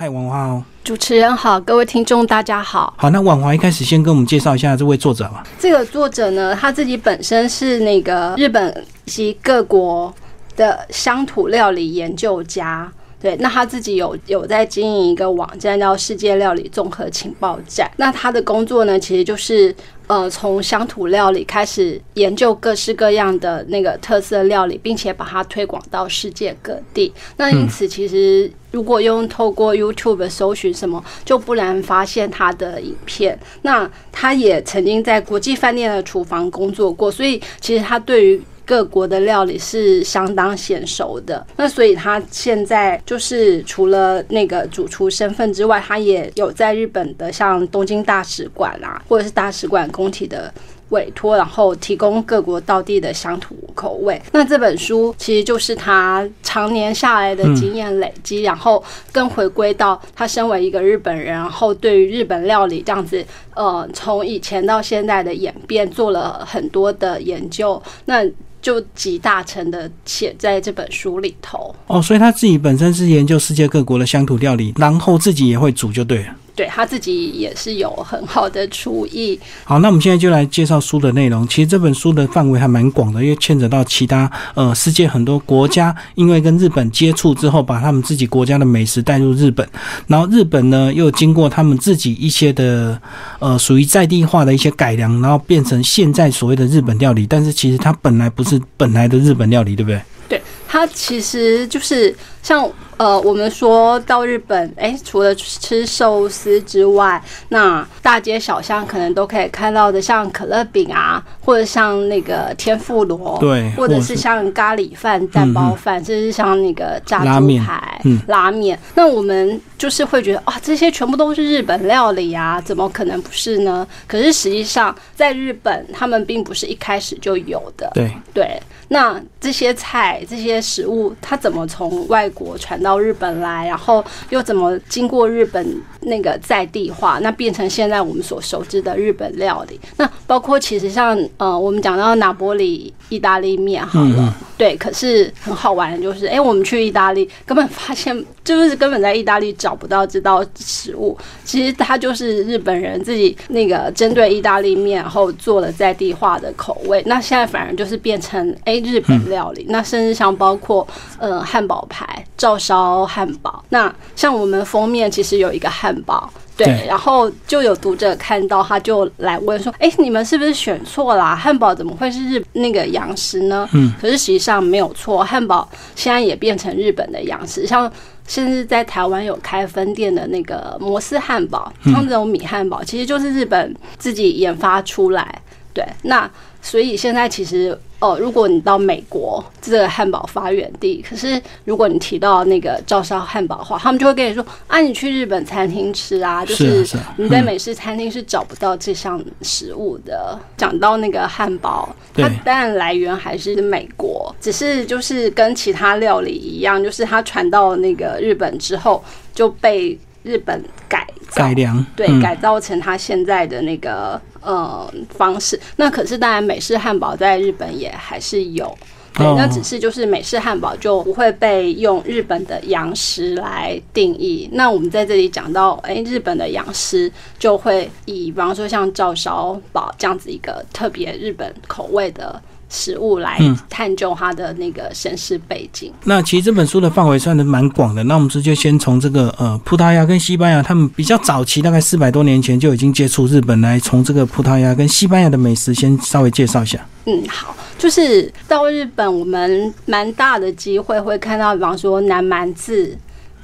嗨，婉华哦。主持人好，各位听众大家好。好，那婉华一开始先跟我们介绍一下这位作者吧。这个作者呢，他自己本身是那个日本及各国的乡土料理研究家。对，那他自己有有在经营一个网站叫世界料理综合情报站。那他的工作呢，其实就是呃从乡土料理开始研究各式各样的那个特色料理，并且把它推广到世界各地。那因此，其实如果用透过 YouTube 搜寻什么，就不难发现他的影片。那他也曾经在国际饭店的厨房工作过，所以其实他对于各国的料理是相当娴熟的，那所以他现在就是除了那个主厨身份之外，他也有在日本的像东京大使馆啊，或者是大使馆工体的委托，然后提供各国道地的乡土口味。那这本书其实就是他常年下来的经验累积，然后更回归到他身为一个日本人，然后对于日本料理这样子，呃，从以前到现在的演变做了很多的研究。那就集大成的写在这本书里头哦，所以他自己本身是研究世界各国的乡土料理，然后自己也会煮就对了。对他自己也是有很好的厨艺。好，那我们现在就来介绍书的内容。其实这本书的范围还蛮广的，因为牵扯到其他呃世界很多国家，因为跟日本接触之后，把他们自己国家的美食带入日本，然后日本呢又经过他们自己一些的呃属于在地化的一些改良，然后变成现在所谓的日本料理。但是其实它本来不是本来的日本料理，对不对？对，它其实就是像。呃，我们说到日本，哎，除了吃寿司之外，那大街小巷可能都可以看到的，像可乐饼啊，或者像那个天妇罗，对，或者是像咖喱饭、蛋包饭，甚至像那个炸猪排、拉面。那我们就是会觉得，啊，这些全部都是日本料理啊，怎么可能不是呢？可是实际上，在日本，他们并不是一开始就有的。对对，那这些菜、这些食物，它怎么从外国传到？日本来，然后又怎么经过日本那个在地化，那变成现在我们所熟知的日本料理？那包括其实像呃，我们讲到拿波里意大利面，好了，对，可是很好玩的就是，哎，我们去意大利根本发现，就是根本在意大利找不到这道食物。其实它就是日本人自己那个针对意大利面，然后做了在地化的口味。那现在反而就是变成哎日本料理。那甚至像包括呃汉堡排、照烧。汉堡，那像我们封面其实有一个汉堡，对，然后就有读者看到，他就来问说：“哎，你们是不是选错啦？汉堡怎么会是日那个洋食呢？”嗯，可是实际上没有错，汉堡现在也变成日本的洋食，像甚至在台湾有开分店的那个摩斯汉堡，像这种米汉堡，其实就是日本自己研发出来。对，那所以现在其实。哦，如果你到美国这个汉堡发源地，可是如果你提到那个照烧汉堡的话，他们就会跟你说：啊，你去日本餐厅吃啊，就是你在美式餐厅是找不到这项食物的。讲到那个汉堡，它当然来源还是美国，只是就是跟其他料理一样，就是它传到那个日本之后就被日本改改良，对，改造成它现在的那个。呃，方式那可是当然，美式汉堡在日本也还是有，对，那只是就是美式汉堡就不会被用日本的洋食来定义。那我们在这里讲到，哎，日本的洋食就会以比方说像照烧堡这样子一个特别日本口味的。食物来探究它的那个身世背景。那其实这本书的范围算的蛮广的。那我们直接先从这个呃，葡萄牙跟西班牙，他们比较早期，大概四百多年前就已经接触日本，来从这个葡萄牙跟西班牙的美食先稍微介绍一下。嗯，好，就是到日本，我们蛮大的机会会看到，比方说南蛮字、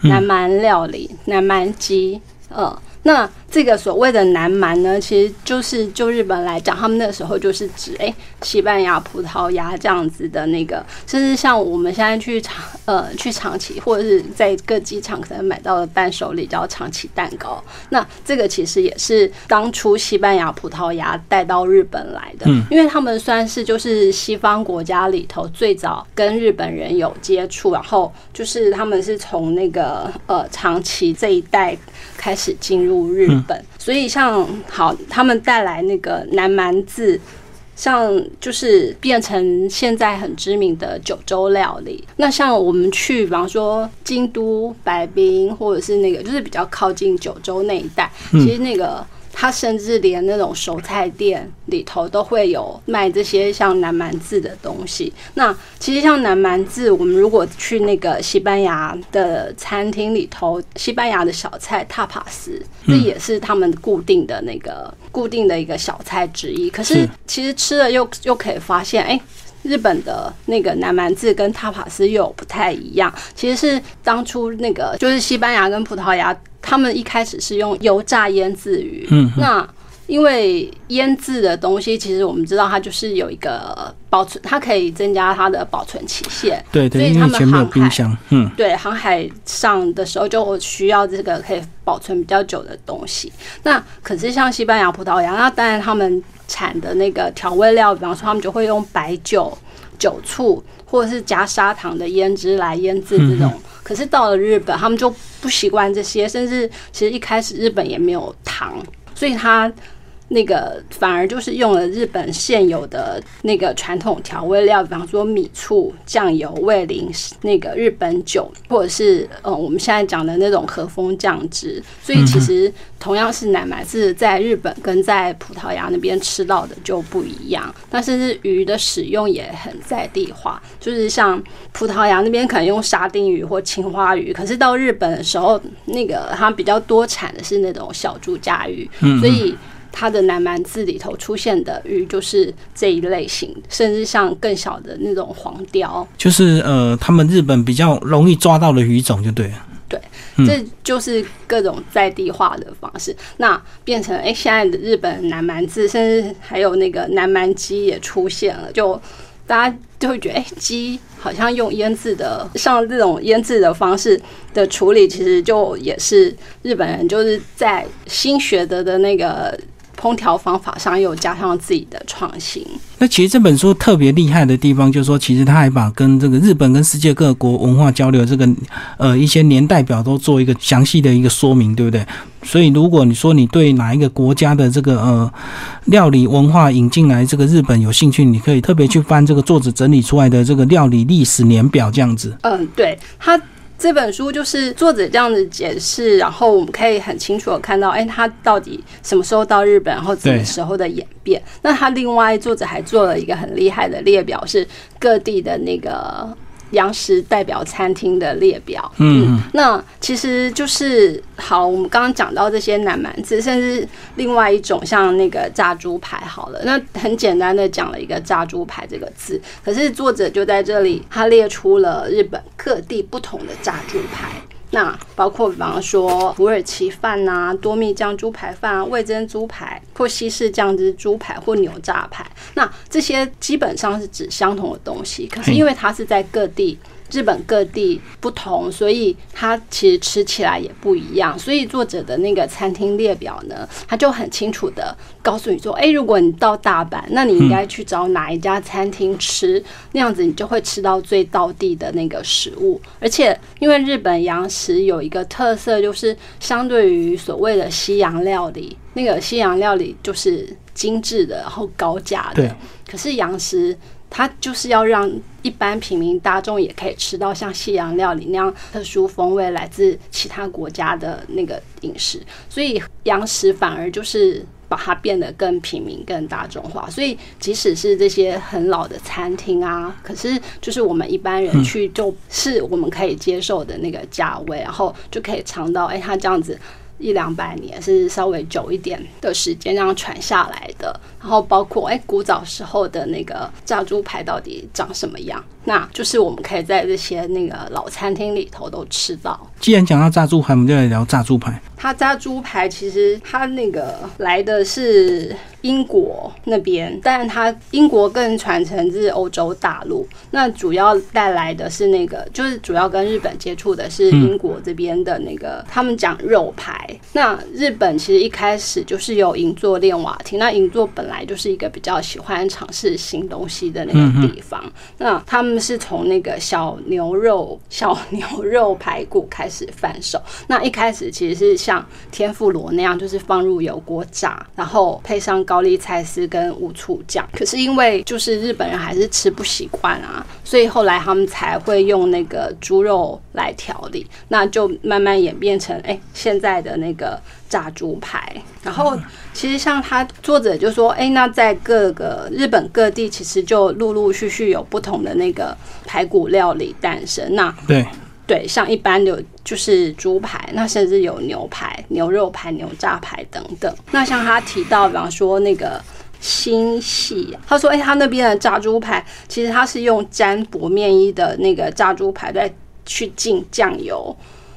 南蛮料理、南蛮鸡，呃，那。这个所谓的南蛮呢，其实就是就日本来讲，他们那时候就是指哎西班牙、葡萄牙这样子的那个，甚至像我们现在去长呃去长崎或者是在各机场可能买到的伴手礼叫长崎蛋糕，那这个其实也是当初西班牙、葡萄牙带到日本来的，嗯，因为他们算是就是西方国家里头最早跟日本人有接触，然后就是他们是从那个呃长崎这一带开始进入日。本，所以像好，他们带来那个南蛮字，像就是变成现在很知名的九州料理。那像我们去，比方说京都、白冰，或者是那个就是比较靠近九州那一带，其实那个。它甚至连那种熟菜店里头都会有卖这些像南蛮字的东西。那其实像南蛮字，我们如果去那个西班牙的餐厅里头，西班牙的小菜塔帕斯，这也是他们固定的那个固定的一个小菜之一。可是其实吃了又又可以发现，哎。日本的那个南蛮字跟塔帕斯又不太一样，其实是当初那个就是西班牙跟葡萄牙，他们一开始是用油炸腌制鱼。嗯，那因为腌制的东西，其实我们知道它就是有一个保存，它可以增加它的保存期限。对对，因为前面有冰箱。嗯，对，航海上的时候就需要这个可以保存比较久的东西。那可是像西班牙、葡萄牙，那当然他们。产的那个调味料，比方说他们就会用白酒、酒醋，或者是加砂糖的腌汁来腌制这种。可是到了日本，他们就不习惯这些，甚至其实一开始日本也没有糖，所以他。那个反而就是用了日本现有的那个传统调味料，比方说米醋、酱油、味淋、那个日本酒，或者是呃我们现在讲的那种和风酱汁。所以其实同样是南蛮，是在日本跟在葡萄牙那边吃到的就不一样。但是鱼的使用也很在地化，就是像葡萄牙那边可能用沙丁鱼或青花鱼，可是到日本的时候，那个它比较多产的是那种小猪家鱼，所以。它的南蛮字里头出现的鱼就是这一类型，甚至像更小的那种黄鲷，就是呃，他们日本比较容易抓到的鱼种，就对了。对，这就是各种在地化的方式。那变成哎，现在的日本南蛮字，甚至还有那个南蛮鸡也出现了，就大家就会觉得哎，鸡好像用腌制的，像这种腌制的方式的处理，其实就也是日本人就是在新学的的那个。烹调方法上又加上自己的创新。那其实这本书特别厉害的地方，就是说，其实他还把跟这个日本跟世界各国文化交流这个呃一些年代表都做一个详细的一个说明，对不对？所以如果你说你对哪一个国家的这个呃料理文化引进来这个日本有兴趣，你可以特别去翻这个作者整理出来的这个料理历史年表这样子。嗯，对他。这本书就是作者这样子解释，然后我们可以很清楚的看到，哎，他到底什么时候到日本，然后什么时候的演变。那他另外作者还做了一个很厉害的列表，是各地的那个。洋食代表餐厅的列表，嗯，那其实就是好。我们刚刚讲到这些南蛮字，甚至另外一种像那个炸猪排，好了，那很简单的讲了一个炸猪排这个字，可是作者就在这里，他列出了日本各地不同的炸猪排。那包括比方说土耳其饭呐、多蜜酱猪排饭啊、味增猪排或西式酱汁猪排或牛炸排，那这些基本上是指相同的东西，可是因为它是在各地。日本各地不同，所以它其实吃起来也不一样。所以作者的那个餐厅列表呢，他就很清楚的告诉你说：，哎，如果你到大阪，那你应该去找哪一家餐厅吃，那样子你就会吃到最道地的那个食物。而且，因为日本洋食有一个特色，就是相对于所谓的西洋料理，那个西洋料理就是精致的，然后高价的。可是洋食。它就是要让一般平民大众也可以吃到像西洋料理那样特殊风味来自其他国家的那个饮食，所以洋食反而就是把它变得更平民、更大众化。所以即使是这些很老的餐厅啊，可是就是我们一般人去，就是我们可以接受的那个价位，然后就可以尝到，哎，它这样子。一两百年是稍微久一点的时间，这样传下来的。然后包括哎，古早时候的那个炸猪排到底长什么样？那就是我们可以在这些那个老餐厅里头都吃到。既然讲到炸猪排，我们就来聊炸猪排。它炸猪排其实它那个来的是英国那边，但是它英国更传承自欧洲大陆。那主要带来的是那个，就是主要跟日本接触的是英国这边的那个，他们讲肉排。那日本其实一开始就是有银座练瓦亭，那银座本来就是一个比较喜欢尝试新东西的那个地方。那他们。是从那个小牛肉、小牛肉排骨开始贩售。那一开始其实是像天妇罗那样，就是放入油锅炸，然后配上高丽菜丝跟五醋酱。可是因为就是日本人还是吃不习惯啊，所以后来他们才会用那个猪肉来调理，那就慢慢演变成哎现在的那个炸猪排。然后其实像他作者就说，哎，那在各个日本各地，其实就陆陆续续有不同的那个排骨料理诞生。那对对，像一般有就是猪排，那甚至有牛排、牛肉排、牛炸排等等。那像他提到，比方说那个新系，他说，哎，他那边的炸猪排，其实他是用沾薄面衣的那个炸猪排再去浸酱油。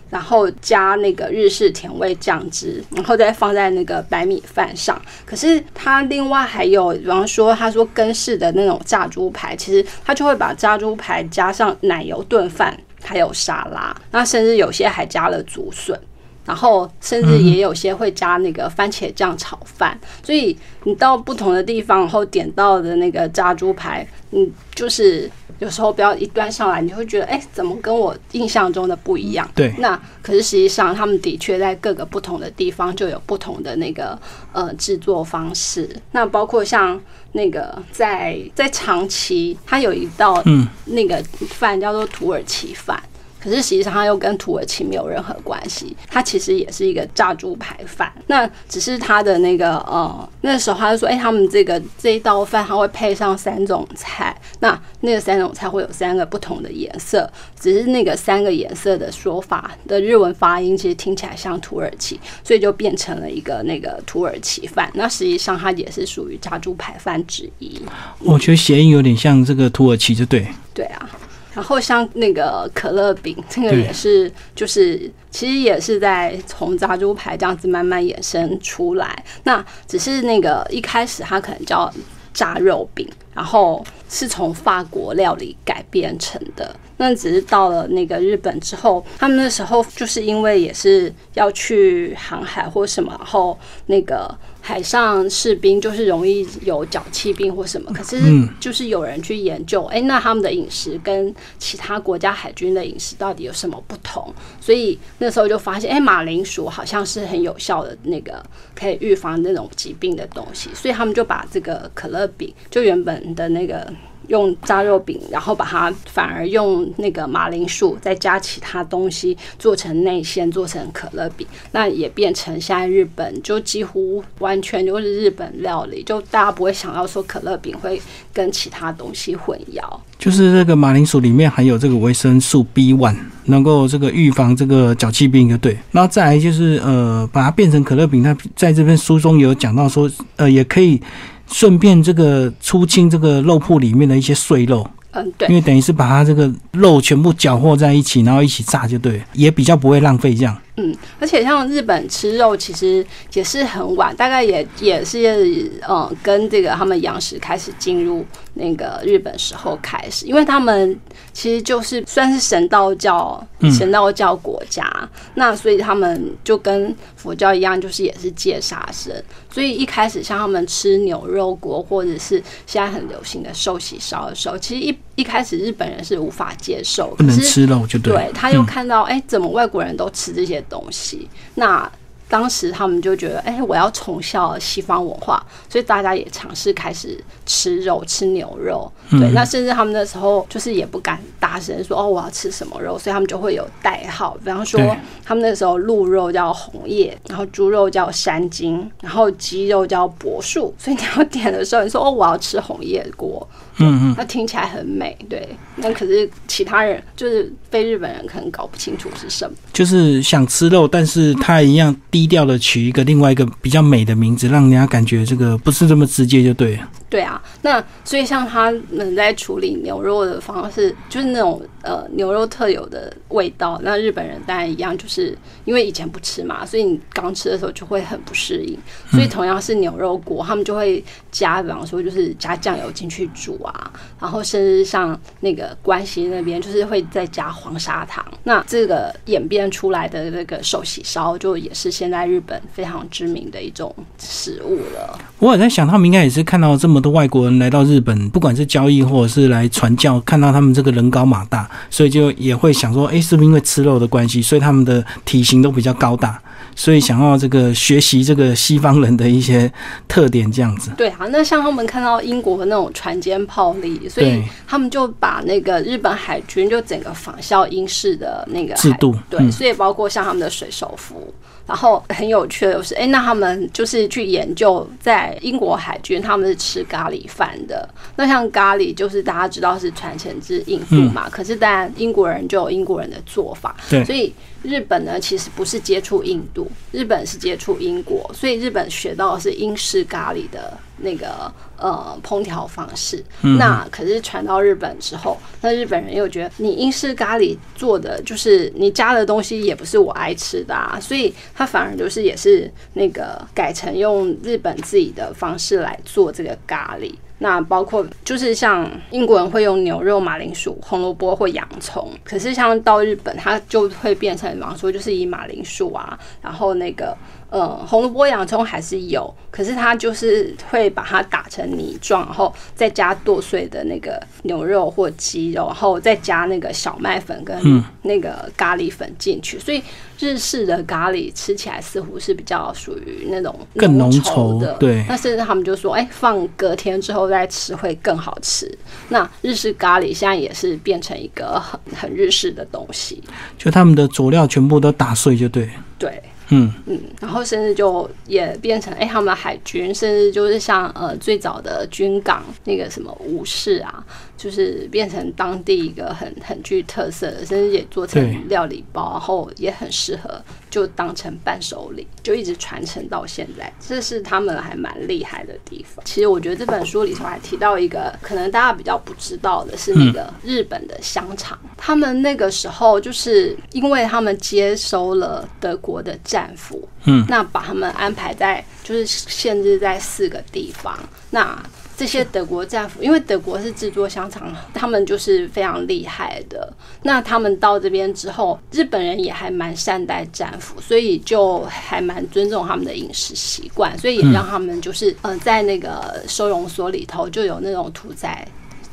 然后加那个日式甜味酱汁，然后再放在那个白米饭上。可是它另外还有，比方说他说根式的那种炸猪排，其实他就会把炸猪排加上奶油炖饭，还有沙拉，那甚至有些还加了竹笋，然后甚至也有些会加那个番茄酱炒饭。所以你到不同的地方，然后点到的那个炸猪排，嗯，就是。有时候不要一端上来，你会觉得哎，怎么跟我印象中的不一样？对。那可是实际上，他们的确在各个不同的地方就有不同的那个呃制作方式。那包括像那个在在长崎，它有一道嗯那个饭叫做土耳其饭。可是实际上，它又跟土耳其没有任何关系。它其实也是一个炸猪排饭。那只是它的那个呃，那时候他就说，哎，他们这个这一道饭，它会配上三种菜。那那个三种菜会有三个不同的颜色，只是那个三个颜色的说法的日文发音，其实听起来像土耳其，所以就变成了一个那个土耳其饭。那实际上，它也是属于炸猪排饭之一。我觉得谐音有点像这个土耳其，就对。对啊。然后像那个可乐饼，这个也是，就是其实也是在从炸猪排这样子慢慢衍生出来。那只是那个一开始它可能叫炸肉饼，然后是从法国料理改编成的。那只是到了那个日本之后，他们那时候就是因为也是要去航海或什么，然后那个。海上士兵就是容易有脚气病或什么，可是就是有人去研究，哎，那他们的饮食跟其他国家海军的饮食到底有什么不同？所以那时候就发现，哎，马铃薯好像是很有效的那个可以预防那种疾病的东西，所以他们就把这个可乐饼，就原本的那个。用炸肉饼，然后把它反而用那个马铃薯，再加其他东西做成内馅，做成可乐饼，那也变成现在日本就几乎完全就是日本料理，就大家不会想到说可乐饼会跟其他东西混淆。就是这个马铃薯里面含有这个维生素 B one，能够这个预防这个脚气病，就对。然后再来就是呃，把它变成可乐饼，它在这篇书中有讲到说，呃，也可以。顺便这个出清这个肉铺里面的一些碎肉，嗯，对，因为等于是把它这个肉全部搅和在一起，然后一起炸就对，也比较不会浪费这样。嗯，而且像日本吃肉其实也是很晚，大概也也是嗯，跟这个他们洋食开始进入那个日本时候开始，因为他们其实就是算是神道教神道教国家，那所以他们就跟佛教一样，就是也是戒杀生，所以一开始像他们吃牛肉锅或者是现在很流行的寿喜烧的时候，其实一一开始日本人是无法接受，不能吃肉就对，他又看到哎，怎么外国人都吃这些。东西，那当时他们就觉得，哎，我要从效西方文化，所以大家也尝试开始吃肉，吃牛肉。对，那甚至他们那时候就是也不敢大声说，哦，我要吃什么肉，所以他们就会有代号，比方说，他们那时候鹿肉叫红叶，然后猪肉叫山金，然后鸡肉叫柏树。所以你要点的时候，你说，哦，我要吃红叶锅。嗯嗯，那听起来很美，对。那可是其他人，就是非日本人，可能搞不清楚是什么。就是想吃肉，但是他一样低低调的取一个另外一个比较美的名字，让人家感觉这个不是这么直接，就对了。对啊，那所以像他们在处理牛肉的方式，就是那种呃牛肉特有的味道。那日本人当然一样，就是因为以前不吃嘛，所以你刚吃的时候就会很不适应。所以同样是牛肉锅，他们就会加，比方说就是加酱油进去煮啊，然后甚至像那个关西那边就是会再加黄砂糖。那这个演变出来的那个寿喜烧，就也是现在日本非常知名的一种食物了。我也在想，他们应该也是看到这么多外国人来到日本，不管是交易或者是来传教，看到他们这个人高马大，所以就也会想说，哎，是不是因为吃肉的关系，所以他们的体型都比较高大，所以想要这个学习这个西方人的一些特点，这样子。对啊，那像他们看到英国的那种船坚炮利，所以他们就把那个日本海军就整个仿效英式的那个制度，对，所以包括像他们的水手服。然后很有趣的就是，哎，那他们就是去研究，在英国海军他们是吃咖喱饭的。那像咖喱，就是大家知道是传承自印度嘛，可是当然英国人就有英国人的做法，对，所以。日本呢，其实不是接触印度，日本是接触英国，所以日本学到的是英式咖喱的那个呃烹调方式。那可是传到日本之后，那日本人又觉得你英式咖喱做的就是你加的东西也不是我爱吃的啊，所以他反而就是也是那个改成用日本自己的方式来做这个咖喱。那包括就是像英国人会用牛肉、马铃薯、红萝卜或洋葱，可是像到日本，它就会变成，比方说就是以马铃薯啊，然后那个。呃，红萝卜、洋葱还是有，可是它就是会把它打成泥状，然后再加剁碎的那个牛肉或鸡肉，然后再加那个小麦粉跟那个咖喱粉进去。所以日式的咖喱吃起来似乎是比较属于那种更浓稠的，对。那甚至他们就说，哎，放隔天之后再吃会更好吃。那日式咖喱现在也是变成一个很很日式的东西，就他们的佐料全部都打碎就对，对。嗯嗯，然后甚至就也变成哎，他们的海军，甚至就是像呃最早的军港那个什么武士啊。就是变成当地一个很很具特色的，甚至也做成料理包，然后也很适合就当成伴手礼，就一直传承到现在。这是他们还蛮厉害的地方。其实我觉得这本书里头还提到一个，可能大家比较不知道的是那个日本的香肠。他们那个时候就是因为他们接收了德国的战俘，嗯，那把他们安排在就是限制在四个地方，那。这些德国战俘，因为德国是制作香肠，他们就是非常厉害的。那他们到这边之后，日本人也还蛮善待战俘，所以就还蛮尊重他们的饮食习惯，所以也让他们就是呃，在那个收容所里头就有那种屠宰。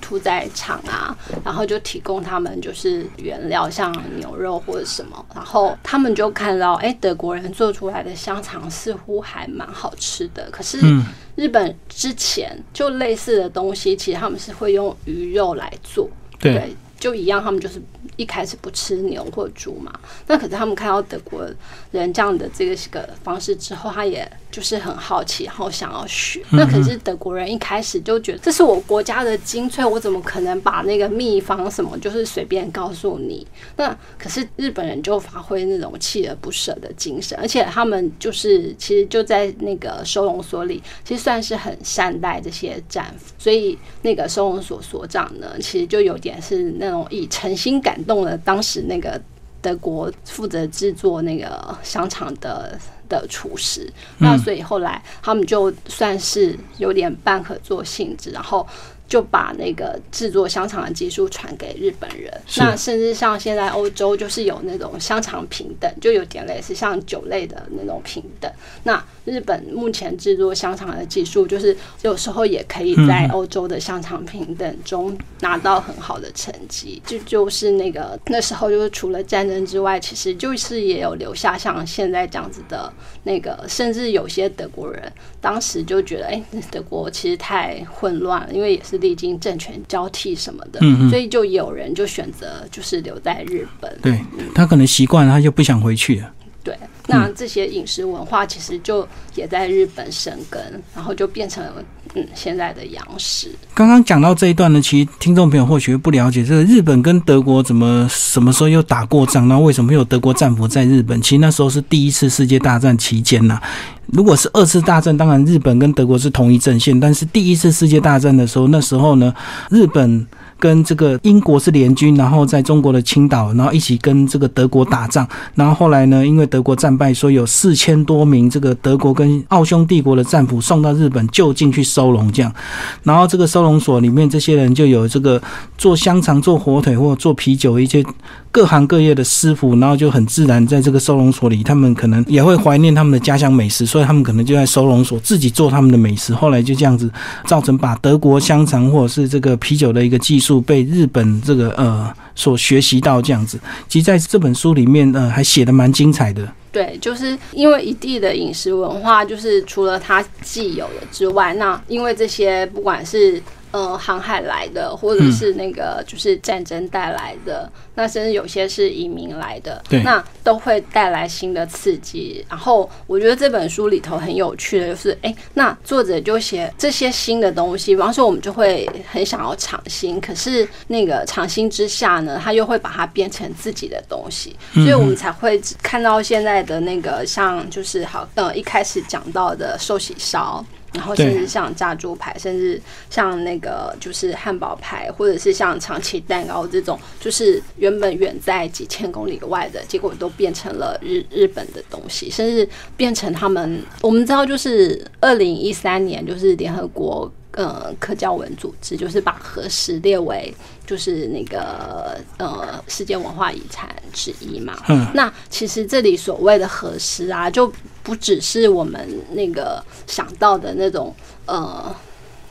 屠宰场啊，然后就提供他们就是原料，像牛肉或者什么，然后他们就看到，哎，德国人做出来的香肠似乎还蛮好吃的。可是日本之前就类似的东西，其实他们是会用鱼肉来做，对，就一样，他们就是。一开始不吃牛或猪嘛，那可是他们看到德国人这样的这个个方式之后，他也就是很好奇，然后想要学。那可是德国人一开始就觉得这是我国家的精粹，我怎么可能把那个秘方什么就是随便告诉你？那可是日本人就发挥那种锲而不舍的精神，而且他们就是其实就在那个收容所里，其实算是很善待这些战俘，所以那个收容所所长呢，其实就有点是那种以诚心感。动了当时那个德国负责制作那个香肠的的厨师，那所以后来他们就算是有点半合作性质，然后。就把那个制作香肠的技术传给日本人，那甚至像现在欧洲就是有那种香肠平等，就有点类似像酒类的那种平等。那日本目前制作香肠的技术，就是有时候也可以在欧洲的香肠平等中拿到很好的成绩。就就是那个那时候就是除了战争之外，其实就是也有留下像现在这样子的那个，甚至有些德国人当时就觉得，哎，德国其实太混乱了，因为也是。历经政权交替什么的，所以就有人就选择就是留在日本。对他可能习惯了，他就不想回去了。对，那这些饮食文化其实就也在日本生根，然后就变成了嗯现在的洋食。刚刚讲到这一段呢，其实听众朋友或许不了解，这个日本跟德国怎么什么时候又打过仗？那为什么有德国战俘在日本？其实那时候是第一次世界大战期间呐。如果是二次大战，当然日本跟德国是同一阵线，但是第一次世界大战的时候，那时候呢，日本跟这个英国是联军，然后在中国的青岛，然后一起跟这个德国打仗，然后后来呢，因为德国战败，说有四千多名这个德国跟奥匈帝国的战俘送到日本就近去收容，这样，然后这个收容所里面这些人就有这个做香肠、做火腿或做啤酒一些各行各业的师傅，然后就很自然在这个收容所里，他们可能也会怀念他们的家乡美食，所以他们可能就在收容所自己做他们的美食，后来就这样子造成把德国香肠或者是这个啤酒的一个技术被日本这个呃所学习到这样子。其实在这本书里面，呃，还写的蛮精彩的。对，就是因为一地的饮食文化，就是除了它既有的之外，那因为这些不管是呃航海来的，或者是那个就是战争带来的，那甚至有些是移民来的，那都会带来新的刺激。然后我觉得这本书里头很有趣的就是，哎，那作者就写这些新的东西，比方说我们就会很想要尝新，可是那个尝新之下呢，他又会把它变成自己的东西，所以我们才会看到现在的那个像就是好呃一开始讲到的寿喜烧。然后甚至像炸猪排，甚至像那个就是汉堡排，或者是像长崎蛋糕这种，就是原本远在几千公里外的，结果都变成了日日本的东西，甚至变成他们。我们知道，就是二零一三年，就是联合国呃科教文组织，就是把核食列为就是那个呃世界文化遗产之一嘛。嗯，那其实这里所谓的核食啊，就不只是我们那个想到的那种呃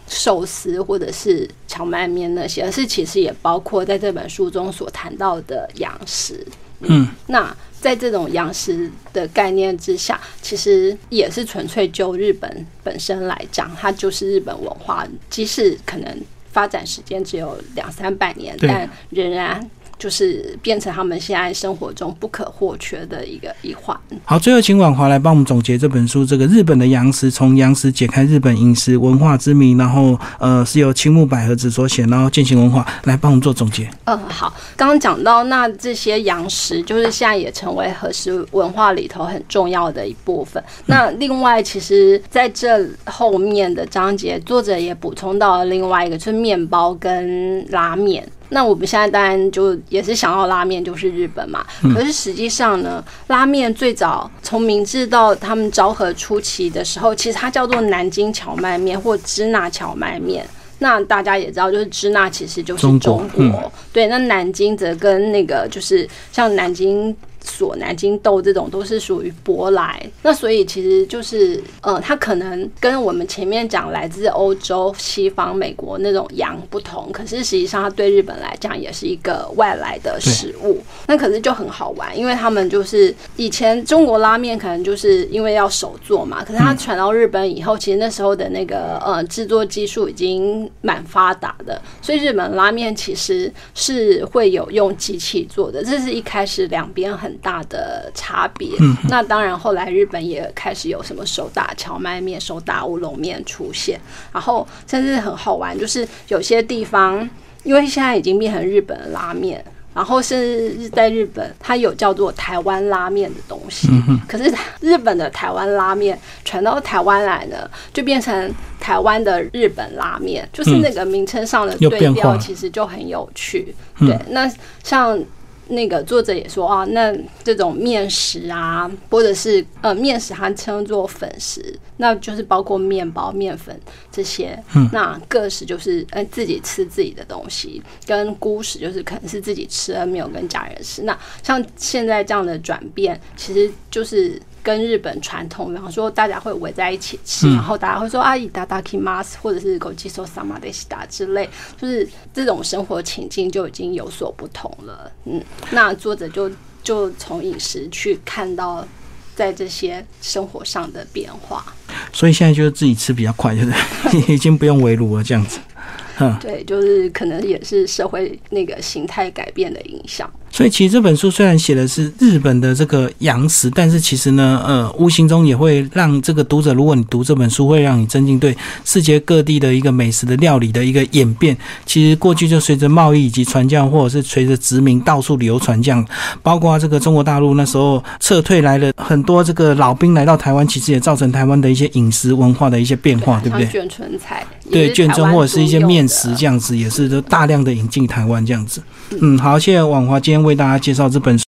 寿司或者是荞麦面那些，而是其实也包括在这本书中所谈到的养食。嗯，那在这种洋食的概念之下，其实也是纯粹就日本本身来讲，它就是日本文化，即使可能发展时间只有两三百年，但仍然。就是变成他们现在生活中不可或缺的一个一环。好，最后请婉华来帮我们总结这本书，这个日本的洋食，从洋食解开日本饮食文化之谜，然后呃是由青木百合子所写，然后践行文化来帮我们做总结。嗯，好，刚刚讲到那这些洋食，就是现在也成为和食文化里头很重要的一部分。那另外，其实在这后面的章节，作者也补充到了另外一个，就是面包跟拉面。那我们现在当然就也是想要拉面，就是日本嘛。可是实际上呢，拉面最早从明治到他们昭和初期的时候，其实它叫做南京荞麦面或支那荞麦面。那大家也知道，就是支那其实就是中中国嗯国，对。那南京则跟那个就是像南京所、南京豆这种都是属于舶来。那所以其实就是，呃，它可能跟我们前面讲来自欧洲、西方、美国那种羊不同，可是实际上它对日本来讲也是一个外来的食物。那可是就很好玩，因为他们就是以前中国拉面可能就是因为要手做嘛，可是它传到日本以后，其实那时候的那个呃制作技术已经蛮发达的，所以日本拉面其实是会有用机器做的，这是一开始两边很大的差别。那当然后来日本也开始有什么手打荞麦面、手打乌龙面出现，然后甚至很好玩，就是有些地方因为现在已经变成日本的拉面。然后甚至在日本，它有叫做台湾拉面的东西。可是日本的台湾拉面传到台湾来呢，就变成台湾的日本拉面，就是那个名称上的对有变化调，其实就很有趣。对，那像。那个作者也说啊，那这种面食啊，或者是呃面食，它称作粉食，那就是包括面包、面粉这些。嗯那各食就是呃自己吃自己的东西，跟孤食就是可能是自己吃而没有跟家人吃。那像现在这样的转变，其实就是跟日本传统，比方说大家会围在一起吃，然后大家会说阿姨达达 k i mas 或者是 goji so sama de shita 之类，就是这种生活情境就已经有所不同了。嗯，那作者就就从饮食去看到在这些生活上的变化。所以现在就是自己吃比较快，对不对？已经不用围炉了，这样子。嗯，对，就是可能也是社会那个形态改变的影响。所以其实这本书虽然写的是日本的这个洋食，但是其实呢，呃，无形中也会让这个读者，如果你读这本书，会让你增进对世界各地的一个美食的料理的一个演变。其实过去就随着贸易以及传教，或者是随着殖民到处流传这样，包括这个中国大陆那时候撤退来了很多这个老兵来到台湾，其实也造成台湾的一些饮食文化的一些变化，对不对像？眷村菜对眷村或者是一些面食食这样子，也是都大量的引进台湾这样子。嗯，好，谢谢婉华今天为大家介绍这本书。